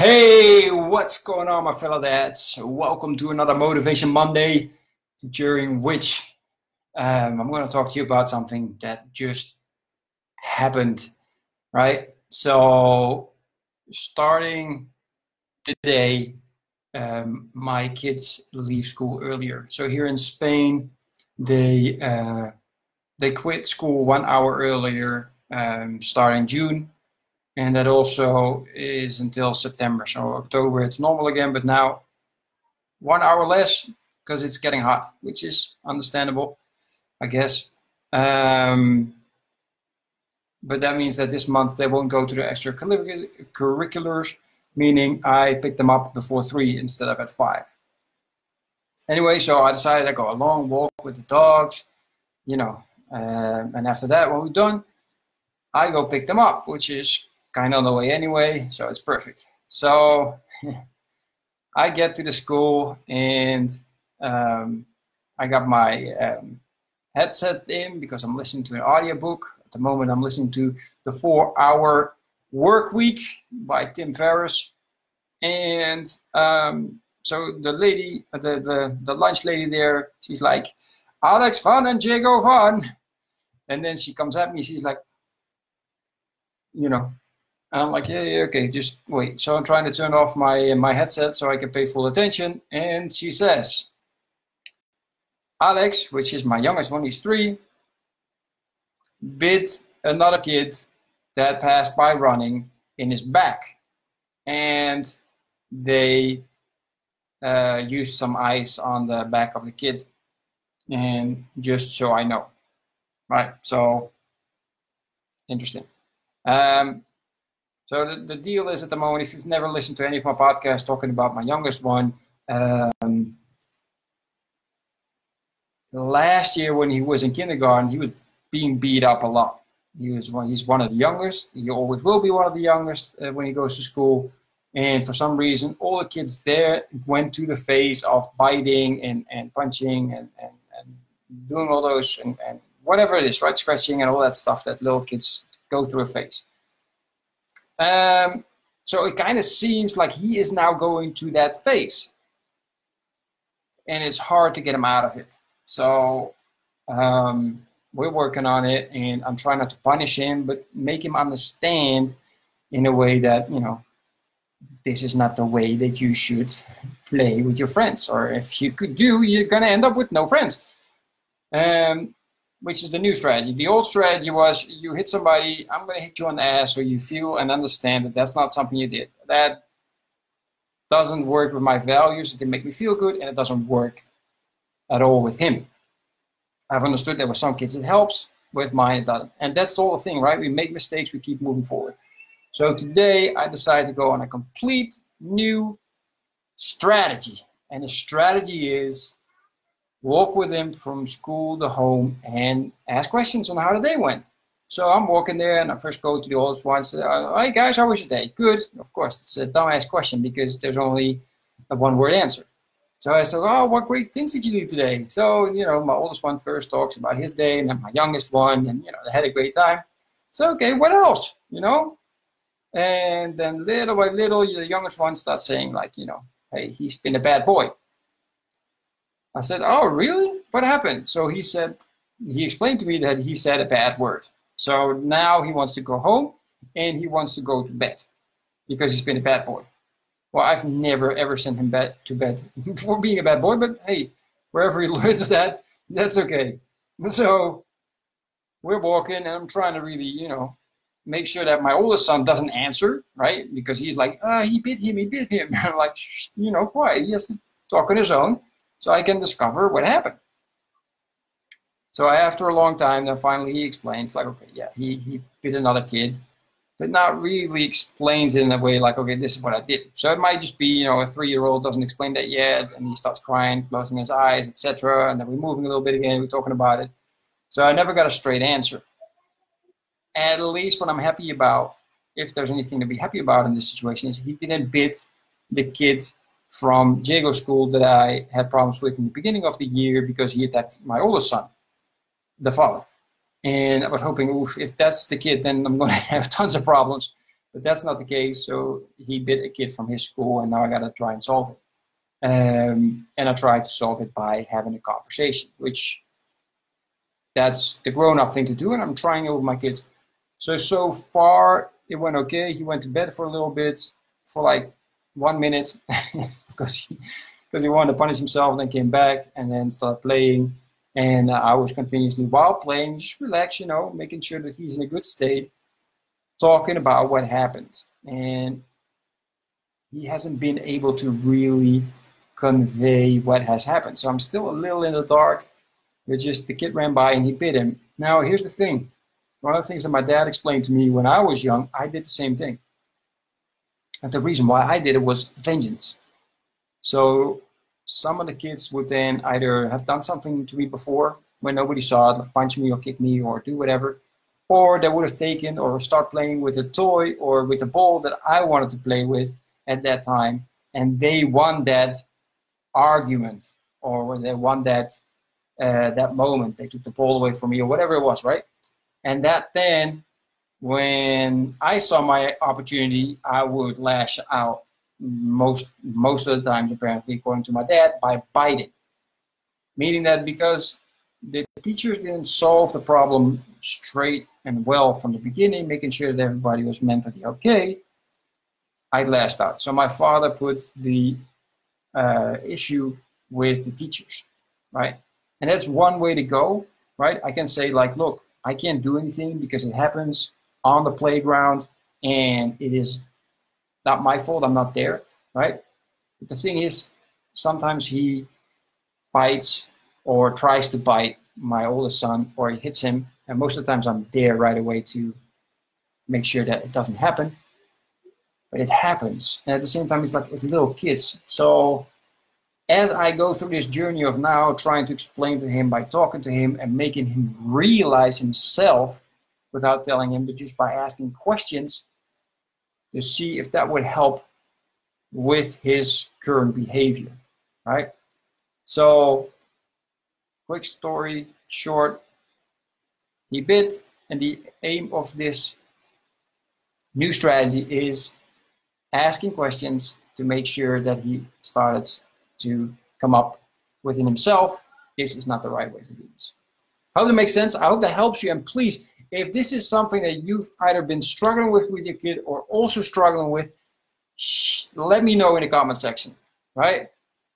Hey, what's going on, my fellow dads? Welcome to another Motivation Monday, during which um, I'm going to talk to you about something that just happened, right? So, starting today, um, my kids leave school earlier. So here in Spain, they uh, they quit school one hour earlier, um, starting June and that also is until September. So October it's normal again, but now one hour less because it's getting hot, which is understandable, I guess. Um, but that means that this month they won't go to the extracurriculars, meaning I pick them up before three instead of at five. Anyway, so I decided I go a long walk with the dogs, you know, um, and after that, when we're done, I go pick them up, which is kind of the way anyway, so it's perfect. So I get to the school and um, I got my um, headset in because I'm listening to an audiobook. At the moment, I'm listening to The Four Hour Work Week by Tim Ferriss. And um, so the lady, the, the, the lunch lady there, she's like, Alex Van and Jago Van. And then she comes at me, she's like, you know, and I'm like, yeah, yeah, okay, just wait. So I'm trying to turn off my my headset so I can pay full attention. And she says, Alex, which is my youngest one, he's three, bit another kid that passed by running in his back. And they uh, used some ice on the back of the kid. And just so I know. Right, so interesting. Um, so the, the deal is at the moment, if you've never listened to any of my podcasts talking about my youngest one, um, last year when he was in kindergarten, he was being beat up a lot. He was one, he's one of the youngest. He always will be one of the youngest uh, when he goes to school. And for some reason, all the kids there went to the phase of biting and, and punching and, and, and doing all those and, and whatever it is, right? Scratching and all that stuff that little kids go through a phase. Um, so it kind of seems like he is now going to that phase. And it's hard to get him out of it. So um, we're working on it, and I'm trying not to punish him, but make him understand in a way that, you know, this is not the way that you should play with your friends. Or if you could do, you're going to end up with no friends. Um, which is the new strategy. The old strategy was you hit somebody, I'm going to hit you on the ass, so you feel and understand that that's not something you did. That doesn't work with my values. It can make me feel good, and it doesn't work at all with him. I've understood that with some kids it helps, with mine it doesn't. And that's the whole thing, right? We make mistakes, we keep moving forward. So today I decided to go on a complete new strategy. And the strategy is walk with them from school to home and ask questions on how the day went. So I'm walking there and I first go to the oldest one and say, uh, Hey guys, how was your day? Good. Of course, it's a dumbass question because there's only a one word answer. So I said, Oh, what great things did you do today? So, you know, my oldest one first talks about his day and then my youngest one, and, you know, they had a great time. So, okay, what else? You know? And then little by little, the youngest one starts saying, like, you know, hey, he's been a bad boy. I said, Oh, really? What happened? So he said, he explained to me that he said a bad word. So now he wants to go home and he wants to go to bed because he's been a bad boy. Well, I've never ever sent him bed to bed for being a bad boy, but hey, wherever he learns that, that's okay. So we're walking and I'm trying to really, you know, make sure that my oldest son doesn't answer, right? Because he's like, ah, he bit him, he bit him. I'm like, you know, quiet. He has to talk on his own so I can discover what happened. So after a long time, then finally he explains, like, okay, yeah, he, he bit another kid, but not really explains it in a way like, okay, this is what I did. So it might just be, you know, a three-year-old doesn't explain that yet, and he starts crying, closing his eyes, etc. And then we're moving a little bit again, we're talking about it. So I never got a straight answer. At least what I'm happy about, if there's anything to be happy about in this situation, is he didn't bit the kid from Jago school that I had problems with in the beginning of the year because he attacked my oldest son, the father. And I was hoping, if that's the kid, then I'm going to have tons of problems But that's not the case. So he bit a kid from his school, and now I got to try and solve it. Um, and I tried to solve it by having a conversation, which that's the grown-up thing to do, and I'm trying it with my kids. So so far it went okay. He went to bed for a little bit, for like one minute, because he, because he wanted to punish himself. and Then came back and then started playing, and uh, I was continuously while playing, just relax, you know, making sure that he's in a good state, talking about what happened, and he hasn't been able to really convey what has happened. So I'm still a little in the dark. It's just the kid ran by and he bit him. Now, here's the thing. One of the things that my dad explained to me when I was young, I did the same thing. And the reason why I did it was vengeance. So some of the kids would then either have done something to me before when nobody saw it, like punch me or kick me or do whatever, or they would have taken or start playing with a toy or with a ball that I wanted to play with at that time, and they won that argument or they won that uh, that moment they took the ball away from me or whatever it was right and that then when i saw my opportunity i would lash out most most of the time apparently according to my dad by biting meaning that because the teachers didn't solve the problem straight and well from the beginning making sure that everybody was mentally okay i lashed out so my father put the uh, issue with the teachers, right? And that's one way to go, right? I can say like, look, I can't do anything because it happens on the playground and it is not my fault. I'm not there, right? But the thing is, sometimes he bites or tries to bite my oldest son or he hits him. And most of the times I'm there right away to make sure that it doesn't happen but it happens. And at the same time, it's like it's little kids. So as I go through this journey of now trying to explain to him by talking to him and making him realize himself without telling him, but just by asking questions to see if that would help with his current behavior, right? So, quick story, short. He bit, and the aim of this new strategy is asking questions to make sure that he started to come up within himself, this is not the right way to do this. I hope that makes sense. I hope that helps you. And please, if this is something that you've either been struggling with with your kid or also struggling with, let me know in the comment section, right?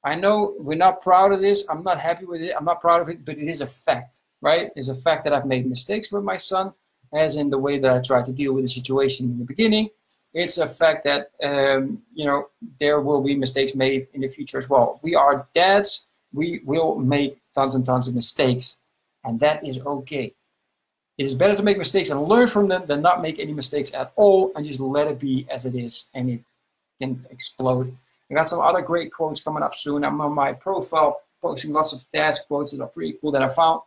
I know we're not proud of this. I'm not happy with it. I'm not proud of it, but it is a fact, right? It's a fact that I've made mistakes with my son, as in the way that I tried to deal with the situation in the beginning it's a fact that um, you know there will be mistakes made in the future as well. We are dads. We will make tons and tons of mistakes, and that is okay. It is better to make mistakes and learn from them than not make any mistakes at all and just let it be as it is, and it can explode. I got some other great quotes coming up soon. I'm on my profile posting lots of dads quotes that are pretty cool that I found,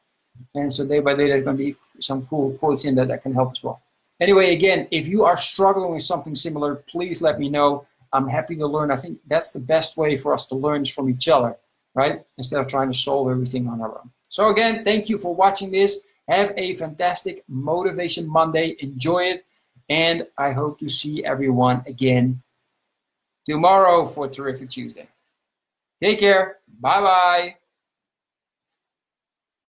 and so day by day there's going to be some cool quotes in there that can help as well. Anyway, again, if you are struggling with something similar, please let me know. I'm happy to learn. I think that's the best way for us to learn is from each other, right? Instead of trying to solve everything on our own. So again, thank you for watching this. Have a fantastic Motivation Monday. Enjoy it. And I hope to see everyone again tomorrow for Terrific Tuesday. Take care. Bye-bye.